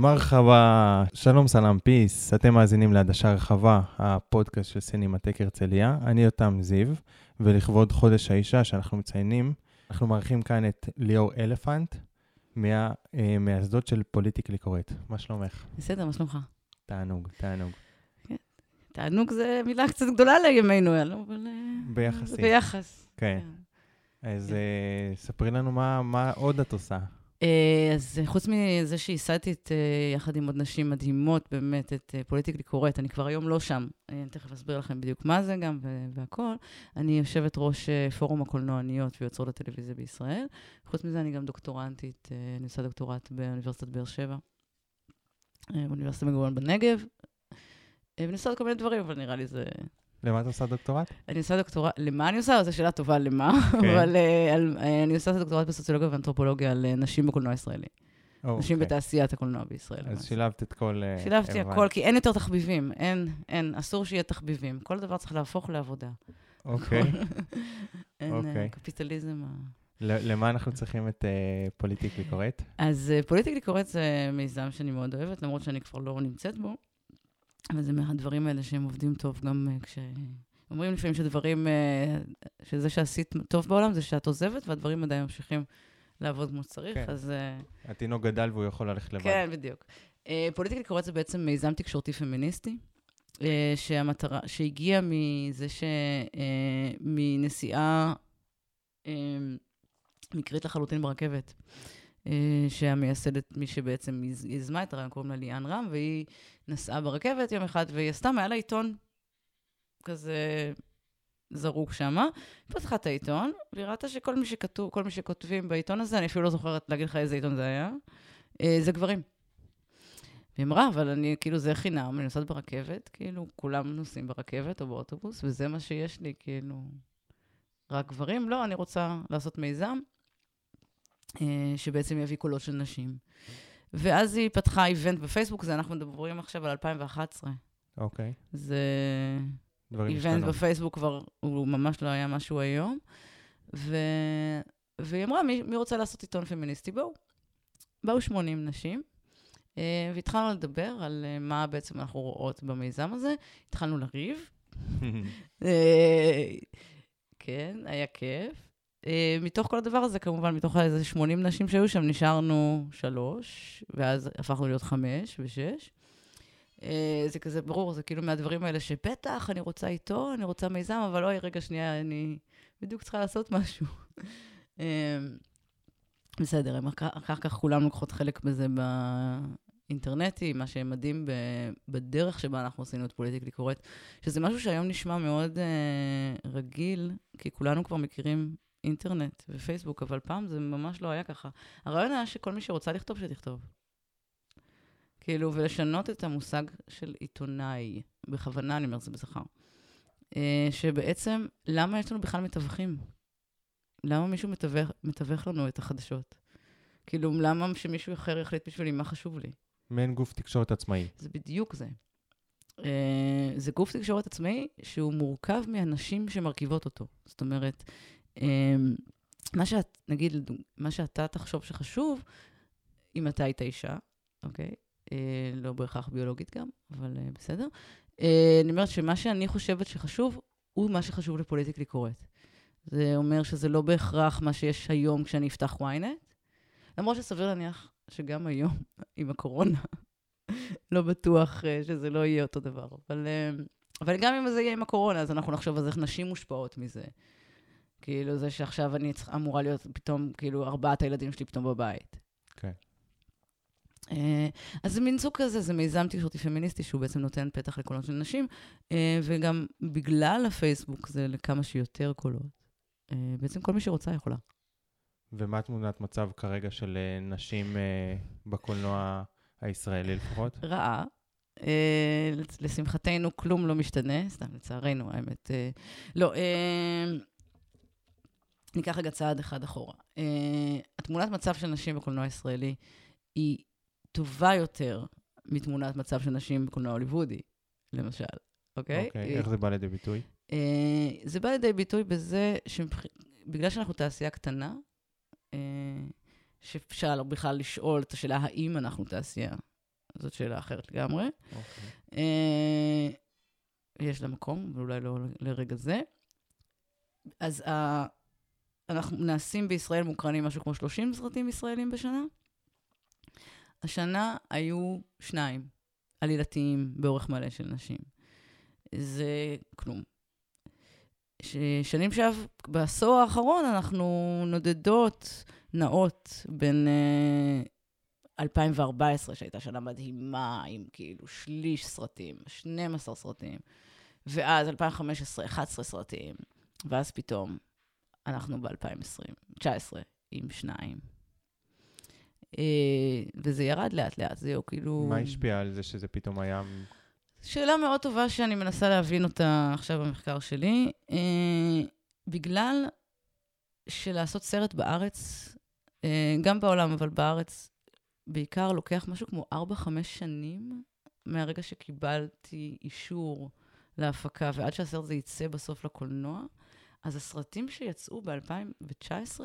مرحبا, שלום سلام peace, אתם מאזינים לעדשה רחבה, הפודקאסט של סינמטק הרצליה. אני יותם זיו, ולכבוד חודש האישה שאנחנו מציינים, אנחנו מארחים כאן את ליאור אלפנט, מהמייסדות של פוליטיקלי קוראת. מה שלומך? בסדר, מה שלומך? תענוג, תענוג. תענוג זה מילה קצת גדולה לימינו, אבל... אה, ביחסי. ביחס. כן. אז אה, ספרי לנו מה עוד את עושה. אה, אז חוץ מזה שייסדתי את, יחד עם עוד נשים מדהימות, באמת, את פוליטיקלי קורט, אני כבר היום לא שם, אני תכף אסביר לכם בדיוק מה זה גם והכול. אני יושבת ראש פורום הקולנועניות ויוצרות הטלוויזיה בישראל. חוץ מזה, אני גם דוקטורנטית, אני עושה דוקטורט באוניברסיטת באר שבע, באוניברסיטת מגורן בנגב, ואני עושה עוד כל מיני דברים, אבל נראה לי זה... למה את עושה דוקטורט? אני עושה דוקטורט, למה אני עושה? זו שאלה טובה למה, כן. אבל על, אה, אני עושה דוקטורט בסוציולוגיה ואנתרופולוגיה על אה, נשים בקולנוע הישראלי. אה, נשים. בתעשיית הקולנוע בישראל. אז שילבת את כל... שילבתי הכל, כי אין יותר תחביבים. אין, אין, אסור שיהיה תחביבים. כל דבר צריך להפוך לעבודה. אוקיי. אין אוקיי. קפיטליזם. למה אנחנו צריכים את פוליטיקלי קוראת? אז פוליטיקלי קוראת זה מיזם שאני מאוד אוהבת, למרות שאני כבר לא נמצאת בו. אבל זה מהדברים האלה שהם עובדים טוב גם אה, כש... אומרים לפעמים שדברים, uh, שזה שעשית טוב בעולם זה שאת עוזבת, והדברים עדיין ממשיכים לעבוד כמו שצריך, כן. אז... Uh, התינוק גדל והוא יכול ללכת לבד. כן, בדיוק. פוליטיקלי קורט זה בעצם מיזם תקשורתי פמיניסטי, שהמטרה, שהגיע מזה ש... מנסיעה מקרית לחלוטין ברכבת. אה, שהמייסדת, מי שבעצם יזמה את הרעיון, קוראים לה ליאן רם, והיא נסעה ברכבת יום אחד, והיא עשתה, היה לה עיתון כזה זרוק שם. היא פתחה את העיתון, והיא ראתה שכל מי שכתוב, מי שכותבים בעיתון הזה, אני אפילו לא זוכרת להגיד לך איזה עיתון זה היה, אה, זה גברים. והיא אמרה, אבל אני, כאילו, זה חינם, אני נוסעת ברכבת, כאילו, כולם נוסעים ברכבת או באוטובוס, וזה מה שיש לי, כאילו, רק גברים? לא, אני רוצה לעשות מיזם. אה, שבעצם יביא קולות של נשים. ואז היא פתחה איבנט בפייסבוק, זה אנחנו מדברים עכשיו על 2011. אוקיי. Okay. זה... איבנט בפייסבוק כבר, הוא ממש לא היה משהו היום. ו... והיא אמרה, מי, מי רוצה לעשות עיתון פמיניסטי? בואו. באו 80 נשים, אה, והתחלנו לדבר על אה, מה בעצם אנחנו רואות במיזם הזה. התחלנו לריב. כן, היה כיף. Uh, מתוך כל הדבר הזה, כמובן, מתוך איזה 80 נשים שהיו שם, נשארנו שלוש, ואז הפכנו להיות חמש ושש. Uh, זה כזה ברור, זה כאילו מהדברים האלה שבטח, אני רוצה איתו, אני רוצה מיזם, אבל אוי, רגע, שנייה, אני בדיוק צריכה לעשות משהו. uh, בסדר, הם אחר כך כולם לוקחות חלק בזה באינטרנטי, מה שמדהים בדרך שבה אנחנו עשינו את פוליטיקלי קורט, שזה משהו שהיום נשמע מאוד uh, רגיל, כי כולנו כבר מכירים אינטרנט ופייסבוק, אבל פעם זה ממש לא היה ככה. הרעיון היה שכל מי שרוצה לכתוב, שתכתוב. כאילו, ולשנות את המושג של עיתונאי, בכוונה אני אומר זה בזכר. אה, שבעצם, למה יש לנו בכלל מתווכים? למה מישהו מתווך, מתווך לנו את החדשות? כאילו, למה שמישהו אחר יחליט בשבילי מה חשוב לי? מעין גוף תקשורת עצמאי. זה בדיוק זה. Uh, זה גוף תקשורת עצמאי שהוא מורכב מאנשים שמרכיבות אותו. זאת אומרת, מה שאת, נגיד, מה שאתה תחשוב שחשוב, אם אתה היית אישה, אוקיי? אה, לא בהכרח ביולוגית גם, אבל אה, בסדר. אה, אני אומרת שמה שאני חושבת שחשוב, הוא מה שחשוב לפוליטיקלי קורט. זה אומר שזה לא בהכרח מה שיש היום כשאני אפתח ynet, למרות שסביר להניח שגם היום, עם הקורונה, לא בטוח שזה לא יהיה אותו דבר. אבל, אבל גם אם זה יהיה עם הקורונה, אז אנחנו נחשוב על איך נשים מושפעות מזה. כאילו, זה שעכשיו אני אמורה להיות פתאום, כאילו, ארבעת הילדים שלי פתאום בבית. כן. אה, אז זה מין סוג כזה, זה מיזם תקשורתי פמיניסטי שהוא בעצם נותן פתח לקולות של נשים, אה, וגם בגלל הפייסבוק זה לכמה שיותר קולות. אה, בעצם כל מי שרוצה יכולה. ומה תמונת מצב כרגע של נשים בקולנוע הישראלי לפחות? רעה. לשמחתנו כלום לא משתנה, סתם לצערנו האמת. לא, ניקח רגע צעד אחד אחורה. Uh, התמונת מצב של נשים בקולנוע הישראלי היא טובה יותר מתמונת מצב של נשים בקולנוע הוליוודי, למשל, אוקיי? אוקיי, איך זה בא לידי ביטוי? Uh, זה בא לידי ביטוי בזה שבגלל שאנחנו תעשייה קטנה, uh, שאפשר בכלל לשאול את השאלה האם אנחנו תעשייה זאת שאלה אחרת לגמרי. אוקיי. אה, יש לה מקום, אבל אולי לא לרגע זה. אז ה... אנחנו נעשים בישראל מוקרנים משהו כמו 30 סרטים ישראלים בשנה. השנה היו שניים, עלילתיים באורך מלא של נשים. זה כלום. שנים שעב, בעשור האחרון אנחנו נודדות, נעות בין uh, 2014, שהייתה שנה מדהימה, עם כאילו שליש סרטים, 12 סרטים, ואז 2015, 11 סרטים, ואז פתאום אנחנו ב-2020, 19, עם שניים. Uh, וזה ירד לאט-לאט, זהו, כאילו... מה השפיע על זה שזה פתאום היה... שאלה מאוד טובה שאני מנסה להבין אותה עכשיו במחקר שלי. Uh, בגלל שלעשות סרט בארץ, uh, גם בעולם, אבל בארץ, בעיקר לוקח משהו כמו 4-5 שנים מהרגע שקיבלתי אישור להפקה ועד שהסרט הזה יצא בסוף לקולנוע. אז הסרטים שיצאו ב-2019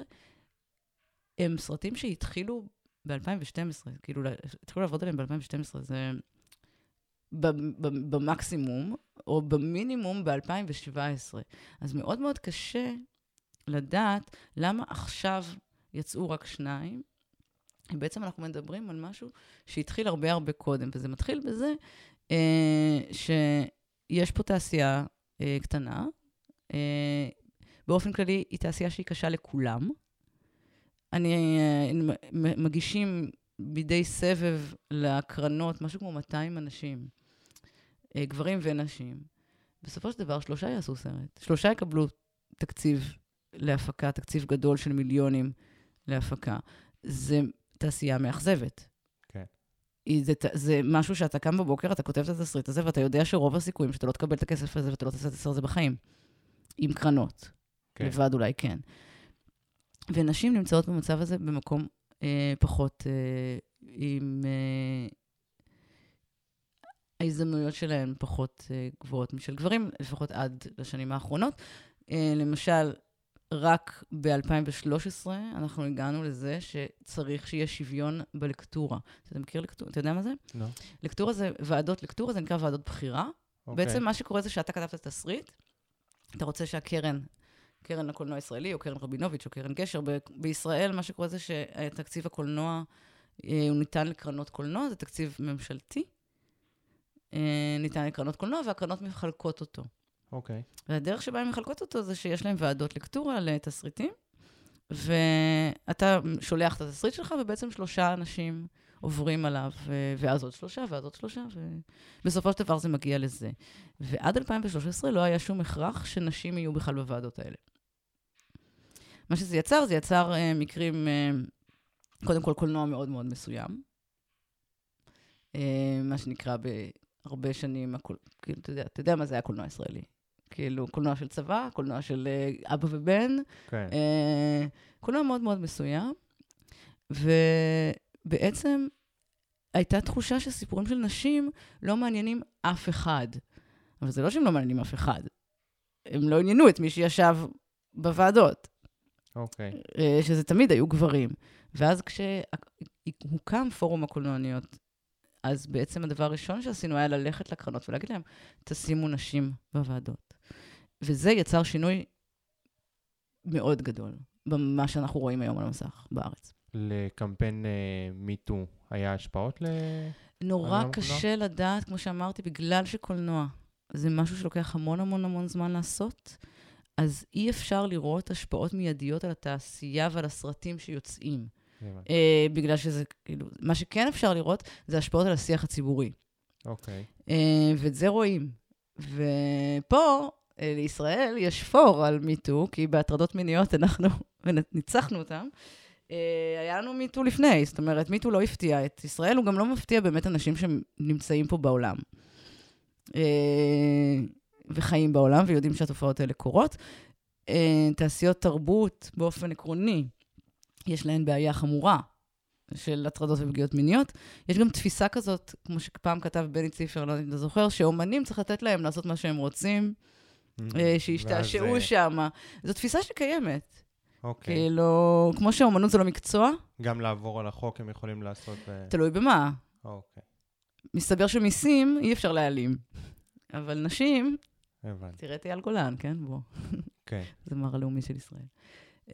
הם סרטים שהתחילו ב-2012, כאילו, התחילו לעבוד עליהם ב-2012, זה במקסימום, או במינימום ב-2017. אז מאוד מאוד קשה לדעת למה עכשיו יצאו רק שניים. בעצם אנחנו מדברים על משהו שהתחיל הרבה הרבה קודם, וזה מתחיל בזה אה, שיש פה תעשייה אה, קטנה, אה, באופן כללי, היא תעשייה שהיא קשה לכולם. אני, אה, מגישים בידי סבב להקרנות משהו כמו 200 אנשים, אה, גברים ונשים. בסופו של דבר, שלושה יעשו סרט. שלושה יקבלו תקציב להפקה, תקציב גדול של מיליונים להפקה. זה תעשייה מאכזבת. כן. זה, זה משהו שאתה קם בבוקר, אתה כותב את התסריט הזה, ואתה יודע שרוב הסיכויים שאתה לא תקבל את הכסף הזה ואתה לא תעשה את הסרט הזה בחיים. עם קרנות. כן. לבד אולי כן. ונשים נמצאות במצב הזה במקום אה, פחות אה, עם... אה, ההזדמנויות שלהן פחות אה, גבוהות משל גברים, לפחות עד לשנים האחרונות. אה, למשל, רק ב-2013 אנחנו הגענו לזה שצריך שיהיה שוויון בלקטורה. אתה מכיר לקטורה? אתה יודע מה זה? לא. לקטורה זה ועדות, לקטורה זה נקרא ועדות בחירה. Okay. אוקיי. בעצם מה שקורה זה שאתה כתבת תסריט, אתה רוצה שהקרן קרן לקולנוע הישראלי, או קרן רבינוביץ', או קרן גשר. ב- בישראל, מה שקורה זה שתקציב הקולנוע, אה, הוא ניתן לקרנות קולנוע, זה תקציב ממשלתי. אה, ניתן לקרנות קולנוע, והקרנות מחלקות אותו. אוקיי. Okay. והדרך שבה הן מחלקות אותו זה שיש להן ועדות לקטורה לתסריטים, ואתה שולח את התסריט שלך, ובעצם שלושה אנשים עוברים עליו, ואז עוד שלושה, ואז עוד שלושה, ובסופו של דבר זה מגיע לזה. ועד 2013 לא היה שום הכרח שנשים יהיו בכלל בוועדות האלה. מה שזה יצר, זה יצר uh, מקרים, uh, קודם כל קולנוע מאוד מאוד מסוים. Uh, מה שנקרא בהרבה שנים, הקול... כאילו, אתה יודע, אתה יודע מה זה היה קולנוע ישראלי. כאילו, קולנוע של צבא, קולנוע של uh, אבא ובן. כן. Uh, קולנוע מאוד מאוד מסוים. ובעצם הייתה תחושה שסיפורים של נשים לא מעניינים אף אחד. אבל זה לא שהם לא מעניינים אף אחד. הם לא עניינו את מי שישב בוועדות. אוקיי. Okay. אה, שזה תמיד היו גברים. ואז כשהוקם פורום הקולנועניות, אז בעצם הדבר הראשון שעשינו היה ללכת לקרנות ולהגיד להם, תשימו נשים בוועדות. וזה יצר שינוי מאוד גדול במה שאנחנו רואים היום על המסך בארץ. לקמפיין מיטו uh, היה השפעות ל... נורא קשה לדעת, כמו שאמרתי, בגלל שקולנוע זה משהו שלוקח המון המון המון זמן לעשות. אז אי אפשר לראות השפעות מיידיות על התעשייה ועל הסרטים שיוצאים. אה, בגלל שזה, כאילו, מה שכן אפשר לראות זה השפעות על השיח הציבורי. אוקיי. אה, ואת זה רואים. ופה, אה, לישראל, יש פור על מיטו, כי בהטרדות מיניות אנחנו ניצחנו אותם. אה, היה לנו מיטו לפני, זאת אומרת, מיטו לא הפתיע את ישראל, הוא גם לא מפתיע באמת אנשים שנמצאים פה בעולם. אה, וחיים בעולם, ויודעים שהתופעות האלה קורות. אה, תעשיות תרבות, באופן עקרוני, יש להן בעיה חמורה של הטרדות ופגיעות מיניות. יש גם תפיסה כזאת, כמו שפעם כתב בני ציפר, לא יודע אם אתה זוכר, שאומנים צריך לתת להם לעשות מה שהם רוצים, mm-hmm. שישתעשעו שם. זו תפיסה שקיימת. אוקיי. כאילו, כמו שאומנות זה לא מקצוע. גם לעבור על החוק הם יכולים לעשות... תלוי במה. אוקיי. מסתבר שמיסים אי אפשר להעלים. אבל נשים, הבנתי. תראה את אייל גולן, כן? בוא. כן. זה מר הלאומי של ישראל.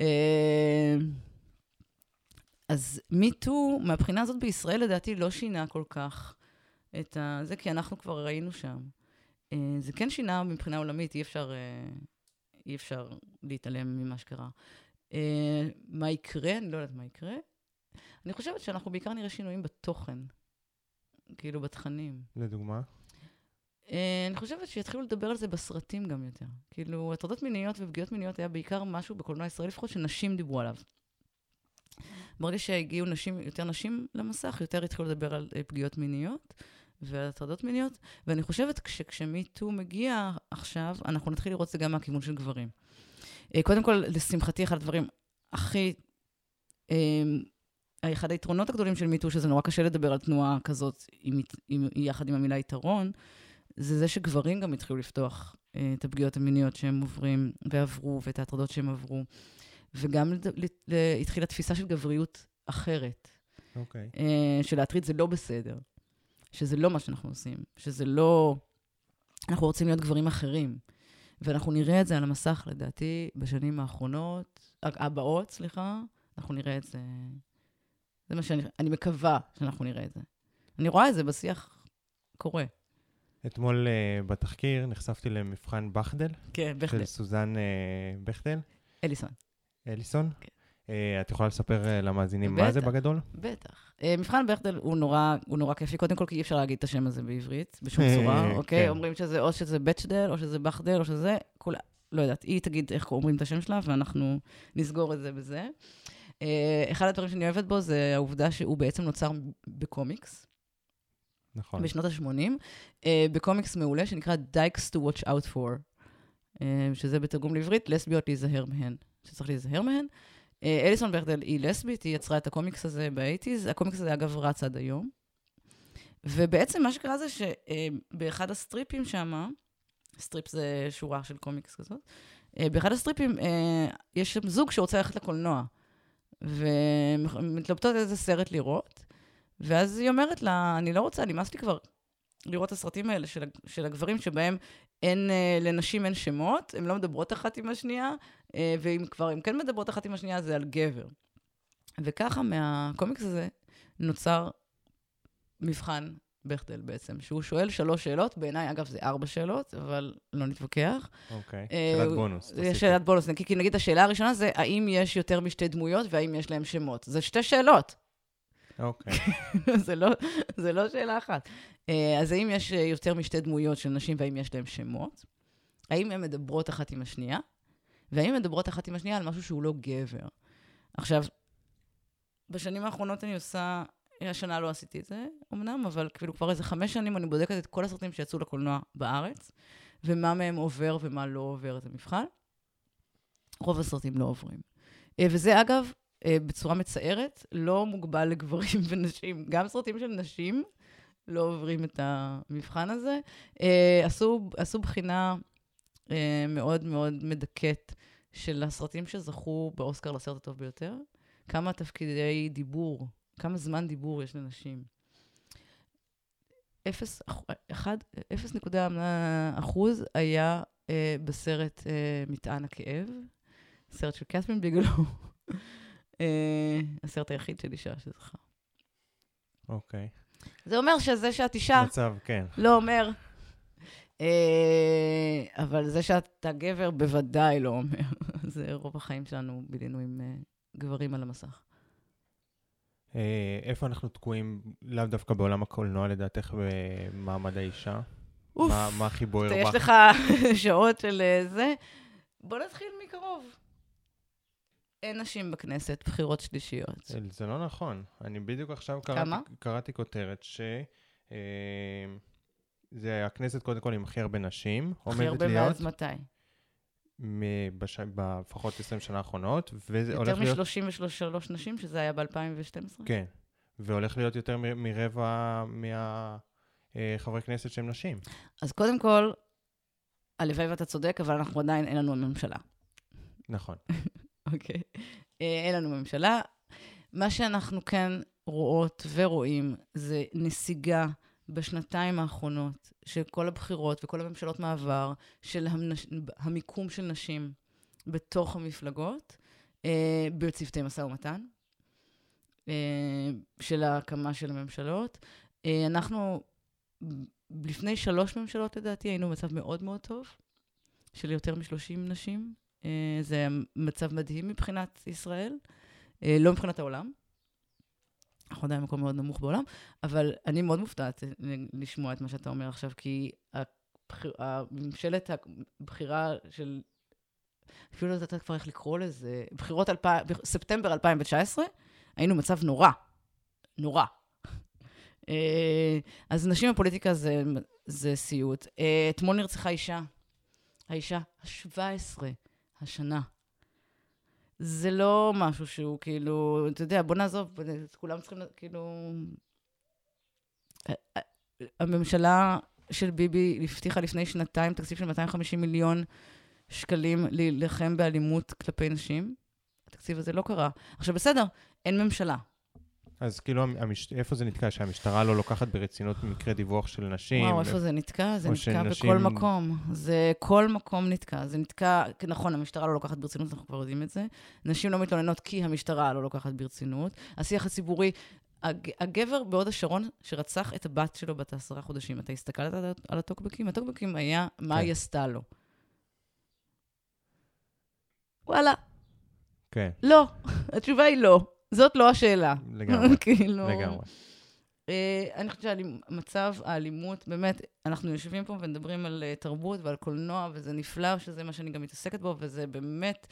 אה, אז מיטו, מהבחינה הזאת בישראל, לדעתי, לא שינה כל כך את ה... זה כי אנחנו כבר ראינו שם. אה, זה כן שינה מבחינה עולמית, אי אפשר, אה, אי אפשר להתעלם ממה שקרה. מה יקרה? אני לא יודעת מה יקרה. אני חושבת שאנחנו בעיקר נראה שינויים בתוכן, כאילו בתכנים. לדוגמה? אה, אני חושבת שיתחילו לדבר על זה בסרטים גם יותר. כאילו, הטרדות מיניות ופגיעות מיניות היה בעיקר משהו בקולנוע הישראלי, לפחות שנשים דיברו עליו. ברגע שהגיעו נשים, יותר נשים למסך, יותר התחילו לדבר על אה, פגיעות מיניות ועל הטרדות מיניות, ואני חושבת שכשמיטו מגיע עכשיו, אנחנו נתחיל לראות את זה גם מהכיוון של גברים. אה, קודם כל, לשמחתי, אחד הדברים הכי... אה, אחד היתרונות הגדולים של מיטו, שזה נורא קשה לדבר על תנועה כזאת עם, עם, יחד עם המילה יתרון, זה זה שגברים גם התחילו לפתוח אה, את הפגיעות המיניות שהם עוברים ועברו, ואת ההטרדות שהם עברו. וגם התחילה תפיסה של גבריות אחרת, אוקיי. אה, שלהטריד זה לא בסדר, שזה לא מה שאנחנו עושים, שזה לא... אנחנו רוצים להיות גברים אחרים. ואנחנו נראה את זה על המסך, לדעתי, בשנים האחרונות, הבאות, סליחה, אנחנו נראה את זה. זה מה שאני... אני מקווה שאנחנו נראה את זה. אני רואה את זה בשיח קורה. אתמול uh, בתחקיר נחשפתי למבחן בכדל, כן, בכלל. של סוזן uh, בכדל, אליסון. אליסון. כן. Uh, את יכולה לספר uh, למאזינים מה זה בטח. בגדול? בטח. אה, מבחן בכדל הוא נורא, הוא נורא כיפי, קודם כל כי אי אפשר להגיד את השם הזה בעברית, בשום צורה, אוקיי? כן. אומרים שזה או שזה בצ'דל, או שזה בכדל, או שזה, כולה, לא יודעת, היא תגיד איך אומרים את השם שלה, ואנחנו נסגור את זה בזה. אה, אחד הדברים שאני אוהבת בו זה העובדה שהוא בעצם נוצר בקומיקס, נכון. בשנות ה-80, בקומיקס מעולה שנקרא Dykes to Watch Out For, אה, שזה בתרגום לעברית, לסביות להיזהר מהן, שצריך להיזהר מהן. אה, אליסון בקדל היא לסבית, היא יצרה את הקומיקס הזה ב eighties, הקומיקס הזה אגב רץ עד היום. ובעצם מה שקרה זה שבאחד הסטריפים שם, strip זה שורה של קומיקס כזאת, אה, באחד הסטריפים אה, יש שם זוג שרוצה ללכת לקולנוע, ומתלבטות איזה סרט לראות, ואז היא אומרת לה, אני לא רוצה, נמאס לי כבר לראות את הסרטים האלה של, של הגברים שבהם אין, אה, לנשים אין שמות, הן לא מדברות אחת עם השנייה, אה, ואם כבר הן כן מדברות אחת עם השנייה, זה על גבר. וככה מהקומיקס הזה נוצר מבחן בכדל בעצם, שהוא שואל שלוש שאלות, בעיניי, אגב, זה ארבע שאלות, אבל לא נתווכח. אוקיי. אה, שאלת בונוס. זה תוסיפי. שאלת בונוס, כי, כי נגיד השאלה הראשונה זה, האם יש יותר משתי דמויות והאם יש להם שמות? זה שתי שאלות, אוקיי. זה, לא, זה לא שאלה אחת. אה, אז האם יש אה, יותר משתי דמויות של נשים והאם יש להם שמות? האם הן מדברות אחת עם השנייה? והאם הן מדברות אחת עם השנייה על משהו שהוא לא גבר? עכשיו, בשנים האחרונות אני עושה, השנה לא עשיתי את זה, אמנם, אבל כאילו כבר איזה חמש שנים אני בודקת את כל הסרטים שיצאו לקולנוע בארץ, ומה מהם עובר ומה לא עובר את המבחן. רוב הסרטים לא עוברים. אה, וזה אגב, בצורה מצערת, לא מוגבל לגברים ונשים. גם סרטים של נשים לא עוברים את המבחן הזה. אה, עשו, עשו בחינה אה, מאוד מאוד מדכאת של הסרטים שזכו באוסקר לסרט הטוב ביותר. כמה תפקידי דיבור, כמה זמן דיבור יש לנשים. אפס, אח- אחד, אפס נקודה אחוז היה אה, בסרט אה, מטען הכאב, סרט של קת'רין ביגלו, אה, הסרט היחיד של אישה שזכה. אוקיי. זה אומר שזה שאת אישה מצב, כן. לא אומר, אה, אבל זה שאתה גבר בוודאי לא אומר. זה רוב החיים שלנו בילינו עם אה, גברים על המסך. אה, איפה אנחנו תקועים, לאו דווקא בעולם הקולנוע לדעתך, במעמד האישה? אוף, מה- הכי בוער יש בך? לך שעות של אה, זה. בוא נתחיל מקרוב. אין נשים בכנסת, בחירות שלישיות. זה לא נכון. אני בדיוק עכשיו? קראתי, קראתי כותרת ש... אה, זה הכנסת קודם כל עם הכי הרבה נשים, הכי עומדת הרבה להיות, מאז מתי? מ- בש... לפחות 20 שנה האחחורות, וזה יותר הולך להיות... מ-33 נשים, שזה היה ב-2012? כן, והולך להיות יותר מ- מרבע מהחברי כנסת שהם נשים. אז קודם כל, הלוואי ואתה צודק, אבל אנחנו עדיין, אין לנו ממשלה. נכון. אוקיי. אה, אין לנו ממשלה. מה שאנחנו כן רואות ורואים זה נסיגה בשנתיים האחרונות, של כל הבחירות וכל הממשלות מעבר, של המנש... המיקום של נשים בתוך המפלגות, אה, בצוותי משא ומתן, אה, של ההקמה של הממשלות. אה, אנחנו, לפני שלוש ממשלות, לדעתי, היינו במצב מאוד מאוד טוב, של יותר מ-30 נשים. אה, זה מצב מדהים מבחינת ישראל, אה, לא מבחינת העולם. אנחנו עדיין במקום מאוד נמוך בעולם, אבל אני מאוד מופתעת לשמוע את מה שאתה אומר עכשיו, כי הממשלת הבחירה של, אפילו לא יודעת כבר איך לקרוא לזה, בחירות אלפ... ספטמבר 2019, היינו במצב נורא, נורא. אה, אז נשים בפוליטיקה זה, זה סיוט. אתמול נרצחה אישה, האישה ה-17 השנה. זה לא משהו שהוא כאילו, אתה יודע, בוא נעזוב, כולם צריכים, כאילו... הממשלה של ביבי הבטיחה לפני שנתיים תקציב של 250 מיליון שקלים להילחם באלימות כלפי נשים. התקציב הזה לא קרה. עכשיו, בסדר, אין ממשלה. אז כאילו, המש... איפה זה נתקע? שהמשטרה לא לוקחת ברצינות מקרה דיווח של נשים? וואו, איפה זה נתקע? זה נתקע שנשים... בכל מקום. זה כל מקום נתקע. זה נתקע, נכון, המשטרה לא לוקחת ברצינות, אנחנו כבר יודעים את זה. נשים לא מתלוננות כי המשטרה לא לוקחת ברצינות. השיח הציבורי, הג... הגבר בהוד השרון, שרצח את הבת שלו בת עשרה חודשים, אתה הסתכלת על הטוקבקים? הטוקבקים היה, מה כן. היא עשתה לו. וואלה. כן. לא, התשובה היא לא. זאת לא השאלה. לגמרי, כאילו... לגמרי. Uh, אני חושבת שמצב האלימות, באמת, אנחנו יושבים פה ומדברים על uh, תרבות ועל קולנוע, וזה נפלא שזה מה שאני גם מתעסקת בו, וזה באמת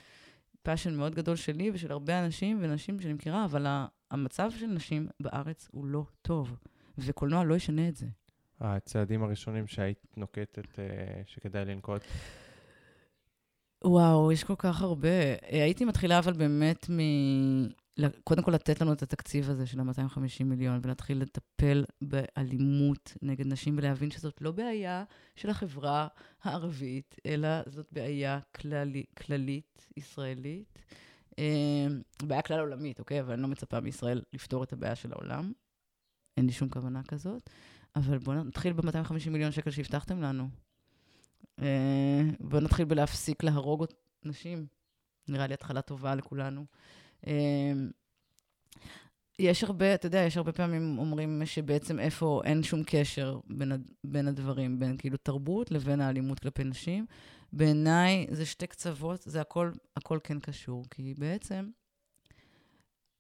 passion מאוד גדול שלי ושל הרבה אנשים ונשים שאני מכירה, אבל המצב של נשים בארץ הוא לא טוב, וקולנוע לא ישנה את זה. הצעדים הראשונים שהיית נוקטת, אה, שכדאי לנקוט? וואו, יש כל כך הרבה. הייתי מתחילה אבל באמת מ... קודם כל לתת לנו את התקציב הזה של ה-250 מיליון, ולהתחיל לטפל באלימות נגד נשים, ולהבין שזאת לא בעיה של החברה הערבית, אלא זאת בעיה כללי, כללית, ישראלית. אה, בעיה כלל עולמית, אוקיי? אבל אני לא מצפה מישראל לפתור את הבעיה של העולם. אין לי שום כוונה כזאת. אבל בואו נתחיל ב-250 מיליון שקל שהבטחתם לנו. אה, בואו נתחיל בלהפסיק להרוג נשים. נראה לי התחלה טובה לכולנו. אמ, יש הרבה, אתה יודע, יש הרבה פעמים אומרים שבעצם איפה אין שום קשר בין, בין הדברים, בין כאילו תרבות לבין האלימות כלפי נשים. בעיניי זה שתי קצוות, זה הכל, הכל כן קשור, כי בעצם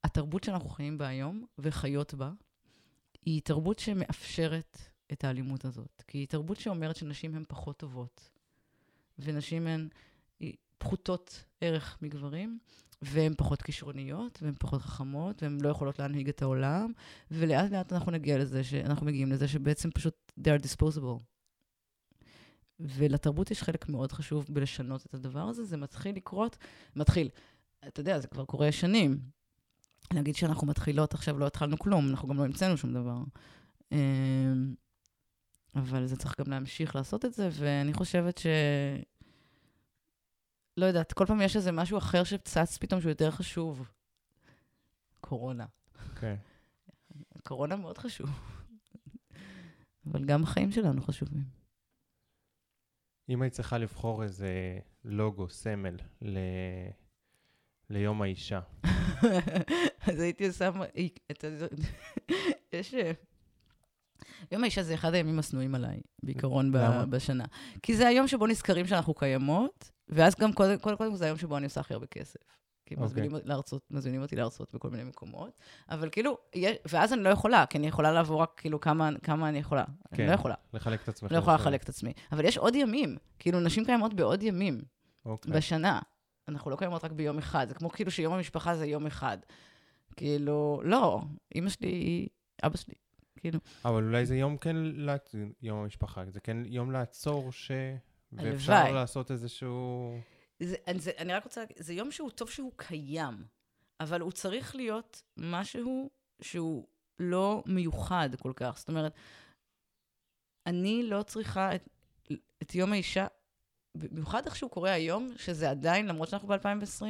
התרבות שאנחנו חיים בה היום וחיות בה, היא תרבות שמאפשרת את האלימות הזאת. כי היא תרבות שאומרת שנשים הן פחות טובות, ונשים הן פחותות ערך מגברים, והן פחות כישרוניות, והן פחות חכמות, והן לא יכולות להנהיג את העולם, ולאט לאט אנחנו נגיע לזה, שאנחנו מגיעים לזה שבעצם פשוט they are disposable. ולתרבות יש חלק מאוד חשוב בלשנות את הדבר הזה, זה מתחיל לקרות, מתחיל, אתה יודע, זה כבר קורה שנים. להגיד שאנחנו מתחילות עכשיו, לא התחלנו כלום, אנחנו גם לא המצאנו שום דבר. אמ, אבל זה צריך גם להמשיך לעשות את זה, ואני חושבת ש... לא יודעת, כל פעם יש איזה משהו אחר שצץ פתאום שהוא יותר חשוב. קורונה. כן. Okay. קורונה מאוד חשוב. אבל גם החיים שלנו חשובים. אם היית צריכה לבחור איזה לוגו, סמל, ל... ליום האישה. אז הייתי שמה... יש... יום האישה זה אחד הימים השנואים עליי, בעיקרון בשנה. כי זה היום שבו נזכרים שאנחנו קיימות, ואז גם קודם, קודם, קודם זה היום שבו אני עושה הכי הרבה כסף. כי okay. אוקיי. מזמינים, להרצות, מזמינים אותי להרצות בכל מיני מקומות, אבל כאילו, יש, ואז אני לא יכולה, כי אני יכולה לעבור רק כאילו כמה, כמה אני יכולה. כן, אני לא יכולה. לחלק את עצמך. לא יכולה לחלק את עצמי. אבל יש עוד ימים, כאילו, נשים קיימות בעוד ימים okay. אוקיי. בשנה. אנחנו לא קיימות רק ביום אחד, זה כמו כאילו שיום המשפחה זה יום אחד. כאילו, לא, אימא שלי, אבא שלי, כאילו. אבל אולי זה יום כן, יום המשפחה, זה כן יום לעצור ש... ואפשר הלוואי. לעשות איזשהו... זה, זה, אני רק רוצה להגיד, זה יום שהוא טוב שהוא קיים, אבל הוא צריך להיות משהו שהוא לא מיוחד כל כך. זאת אומרת, אני לא צריכה את, את יום האישה, במיוחד איך שהוא קורה היום, שזה עדיין, למרות שאנחנו ב-2020,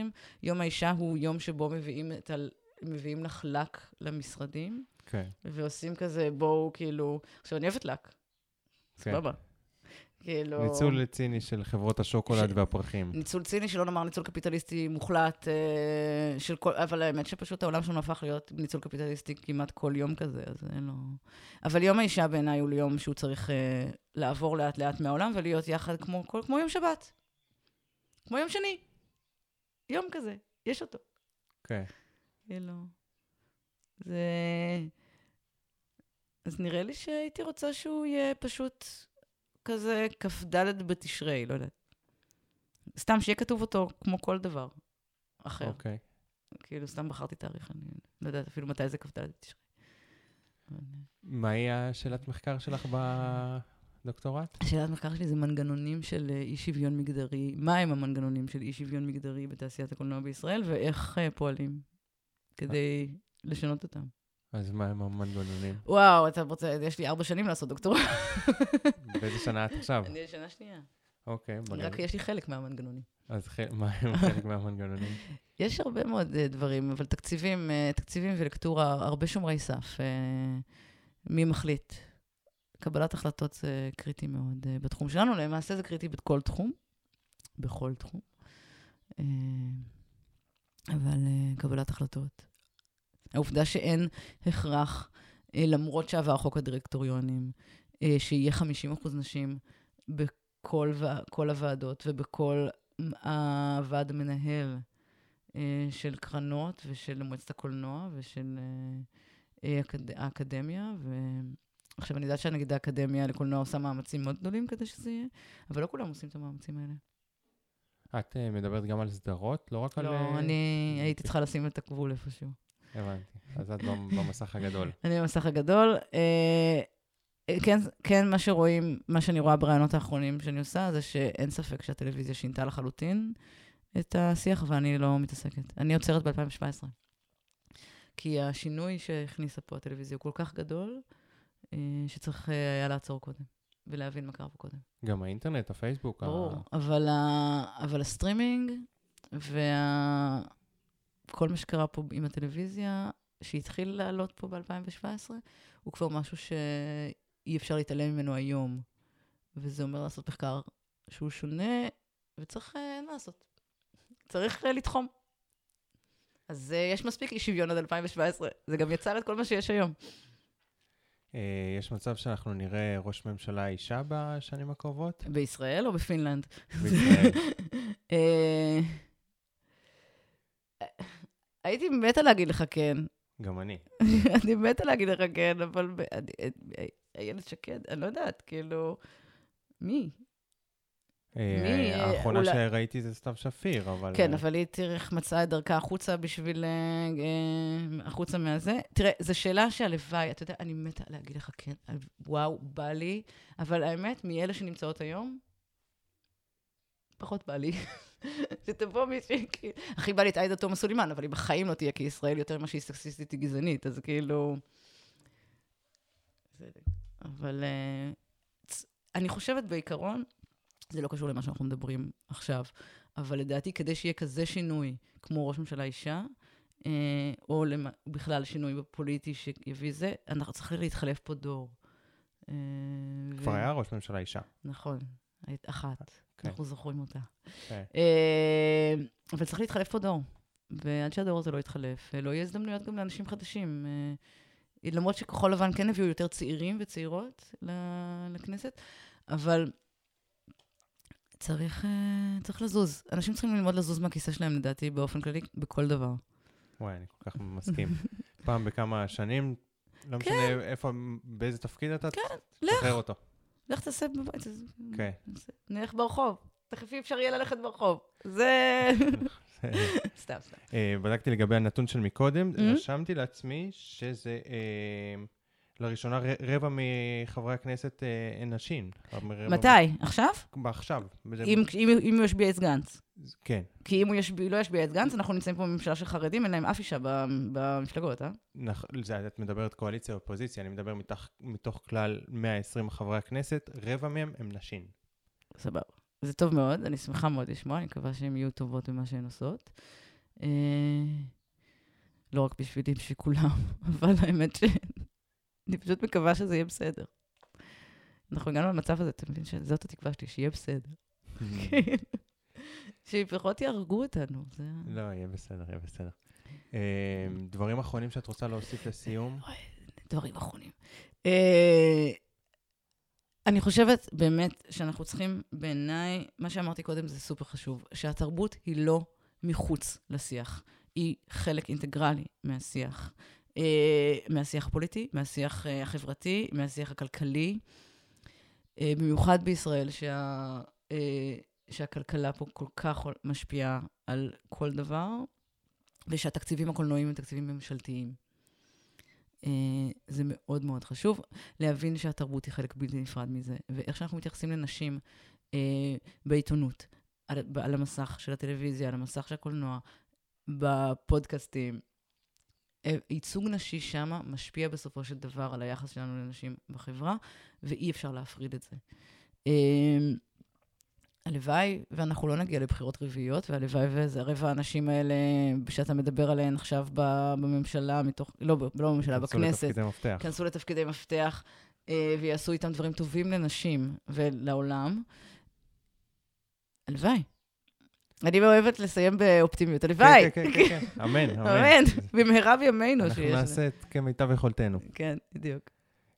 יום האישה הוא יום שבו מביאים, את ה, מביאים לך לק למשרדים. כן, ועושים כזה, בואו, כאילו... עכשיו, אני אוהבת לק. כן. סבבה. כאילו... ניצול ציני של חברות השוקולד ש- והפרחים. ניצול ציני, שלא נאמר ניצול קפיטליסטי מוחלט, אה, של כל... אבל האמת שפשוט העולם שלנו הפך להיות ניצול קפיטליסטי כמעט כל יום כזה, אז אין לו... אבל יום האישה בעיניי הוא יום שהוא צריך אה, לעבור לאט-לאט מהעולם ולהיות יחד כמו, כל- כמו יום שבת. כמו יום שני. יום כזה, יש אותו. כן. כאילו... זה... אז נראה לי שהייתי רוצה שהוא יהיה פשוט כזה כ"ד בתשרי, לא יודעת. סתם שיהיה כתוב אותו כמו כל דבר אחר. אוקיי. כאילו, סתם בחרתי תאריך, אני לא יודעת אפילו מתי זה כ"ד בתשרי. מהי השאלת מחקר שלך בדוקטורט? השאלת מחקר שלי זה מנגנונים של אה, אי שוויון מגדרי. מהם המנגנונים של אי שוויון מגדרי בתעשיית הקולנוע בישראל, ואיך אה, פועלים כדי לשנות אותם. אז מה הם המנגנונים? וואו, אתה רוצה, יש לי ארבע שנים לעשות דוקטורט. באיזה שנה את עכשיו? אני שנה שנייה. אוקיי, בוא רק. יש לי חלק מהמנגנונים. אז מה הם חלק מהמנגנונים? יש הרבה מאוד אה, דברים, אבל תקציבים, אה, תקציבים ולקטורה, הרבה שומרי סף. אה, מי מחליט? קבלת החלטות זה קריטי מאוד בתחום שלנו, למעשה זה קריטי בכל תחום, בכל תחום. אבל קבלת החלטות. העובדה שאין הכרח, אה, למרות שעבר חוק הדירקטוריונים, אה, שיהיה 50% נשים בכל ו- כל הוועדות ובכל הוועד המנהל אה, של קרנות ושל מועצת הקולנוע ושל האקד- האקדמיה. ועכשיו, אני יודעת שנגיד האקדמיה לקולנוע עושה מאמצים מאוד גדולים כדי שזה יהיה, אבל לא כולם עושים את המאמצים האלה. את מדברת גם על סדרות, לא רק על... לא, אני הייתי צריכה לשים את הגבול איפשהו. הבנתי. אז את במ- במסך הגדול. אני במסך הגדול. אה, אה, כן, כן, מה שרואים, מה שאני רואה ברעיונות האחרונים שאני עושה, זה שאין ספק שהטלוויזיה שינתה לחלוטין את השיח, ואני לא מתעסקת. אני עוצרת ב-2017. כי השינוי שהכניסה פה הטלוויזיה הוא כל כך גדול, אה, שצריך היה לעצור קודם, ולהבין מה קרה פה קודם. גם האינטרנט, הפייסבוק. ה- ברור, אבל, ה... אבל הסטרימינג וה... כל מה שקרה פה עם הטלוויזיה, שהתחיל לעלות פה ב-2017, הוא כבר משהו שאי אפשר להתעלם ממנו היום. וזה אומר לעשות מחקר שהוא שונה, וצריך, אה, אין מה לעשות. צריך אה, לתחום. אז אה, יש מספיק אי שוויון עד 2017. זה גם יצר את כל מה שיש היום. אה, יש מצב שאנחנו נראה ראש ממשלה אישה בשנים הקרובות? בישראל או בפינלנד? בישראל. אה, הייתי מתה להגיד לך כן. גם אני. אני מתה להגיד לך כן, אבל אני- אה, איילת שקד, אני לא יודעת, כאילו, מי? אה, מי, אה, האחרונה אולי- שראיתי זה סתיו שפיר, אבל... כן, אה, אבל היא תראה איך מצאה את דרכה החוצה בשביל... אה, אה, החוצה מהזה. תראה, זו שאלה שהלוואי, אתה יודע, אני מתה להגיד לך כן, אה, וואו, בא לי, אבל האמת, מאלה שנמצאות היום, פחות בא לי. שתבוא מישהי, כי... הכי בא לי את עאידה תומא סולימאן, אבל היא בחיים לא תהיה כישראל יותר ממה שהיא סקסיסטית היא גזענית, אז כאילו... אבל אה, אני חושבת בעיקרון, זה לא קשור למה שאנחנו מדברים עכשיו, אבל לדעתי, כדי שיהיה כזה שינוי, כמו ראש ממשלה אישה, אה, או בכלל שינוי פוליטי שיביא זה, אנחנו צריכים להתחלף פה דור. אה, כבר ו- היה ראש ממשלה אישה. נכון, היית אחת. כן. אנחנו זוכרים אותה. כן. אה, אבל צריך להתחלף פה דור. ועד שהדור הזה לא יתחלף, אה, לא יהיה הזדמנויות גם לאנשים חדשים. אה, למרות שכחול לבן כן הביאו יותר צעירים וצעירות לכנסת, אבל צריך, אה, צריך לזוז. אנשים צריכים ללמוד לזוז מהכיסא שלהם, לדעתי, באופן כללי, בכל דבר. וואי, אני כל כך מסכים. פעם בכמה שנים, לא כן. משנה איפה, באיזה תפקיד אתה, תשחרר אותו. לך תעשה בבית. אז- כן. נלך ברחוב. תכף אי אפשר יהיה ללכת ברחוב. זה... סתם, סתם. אה, בדקתי לגבי הנתון של מקודם, Mhm. רשמתי לעצמי שזה אה, לראשונה רבע מחברי הכנסת אה, הן נשים. מתי? עכשיו? עכשיו. בזה- אם אם- אם הוא ישביע את גנץ. כן, כי אם הוא ישביע, לא ישביע את גנץ, אנחנו נמצאים פה בממשלה של חרדים, אין להם אף אישה במפלגות, אה? נכ- זה, את מדברת קואליציה אופוזיציה, אני מדבר מתוך, מתוך כלל 120 חברי הכנסת, רבע מהם הם נשים. סבבה. זה טוב מאוד, אני שמחה מאוד לשמוע, אני מקווה שהן יהיו טובות במה שהן עושות. אה, לא רק בשבילי, בשביל כולם, אבל האמת אני פשוט מקווה שזה יהיה בסדר. אנחנו הגענו למצב הזה, אתה מבין שזאת התקווה שלי, שיהיה בסדר. שלפחות יהרגו אותנו. זה... לא, יהיה בסדר, יהיה בסדר. אה, דברים אחרונים שאת רוצה להוסיף לסיום? דברים אחרונים. אה, אני חושבת באמת שאנחנו צריכים, בעיניי, מה שאמרתי קודם זה סופר חשוב, שהתרבות היא לא מחוץ לשיח, היא חלק אינטגרלי מהשיח. אה, מהשיח הפוליטי, מהשיח אה, החברתי, מהשיח הכלכלי. אה, במיוחד בישראל, שה, שהכלכלה פה כל כך משפיעה על כל דבר, ושהתקציבים הקולנועיים הם תקציבים ממשלתיים. זה מאוד מאוד חשוב להבין שהתרבות היא חלק בלתי נפרד מזה, ואיך שאנחנו מתייחסים לנשים בעיתונות, על, על המסך של הטלוויזיה, על המסך של הקולנוע, בפודקאסטים, ייצוג נשי שמה משפיע בסופו של דבר על היחס שלנו לנשים בחברה, ואי אפשר להפריד את זה. אמ, הלוואי, ואנחנו לא נגיע לבחירות רביעיות, והלוואי וזה רבע האנשים האלה שאתה מדבר עליהן עכשיו בממשלה, מתוך, לא, לא בממשלה, בכנסת. כנסו לתפקידי מפתח. כנסו לתפקידי מפתח, אה, ויעשו איתם דברים טובים לנשים ולעולם. הלוואי. אני אוהבת לסיים באופטימיות, הלוואי. כן, כן, כן, כן, אמן, אמן. אמן, במהרה בימינו שיש. אנחנו נעשה את כמיטב יכולתנו. כן, בדיוק.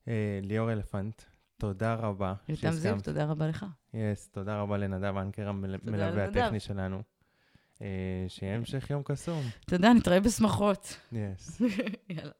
אה, ליאור אלפנט, תודה רבה. יותם זיו, תודה רבה לך. יס, תודה רבה לנדב אנקר, המלווה הטכני שלנו. אה, שיהיה המשך יום קסום. תודה, נתראה בשמחות. יס. יאללה.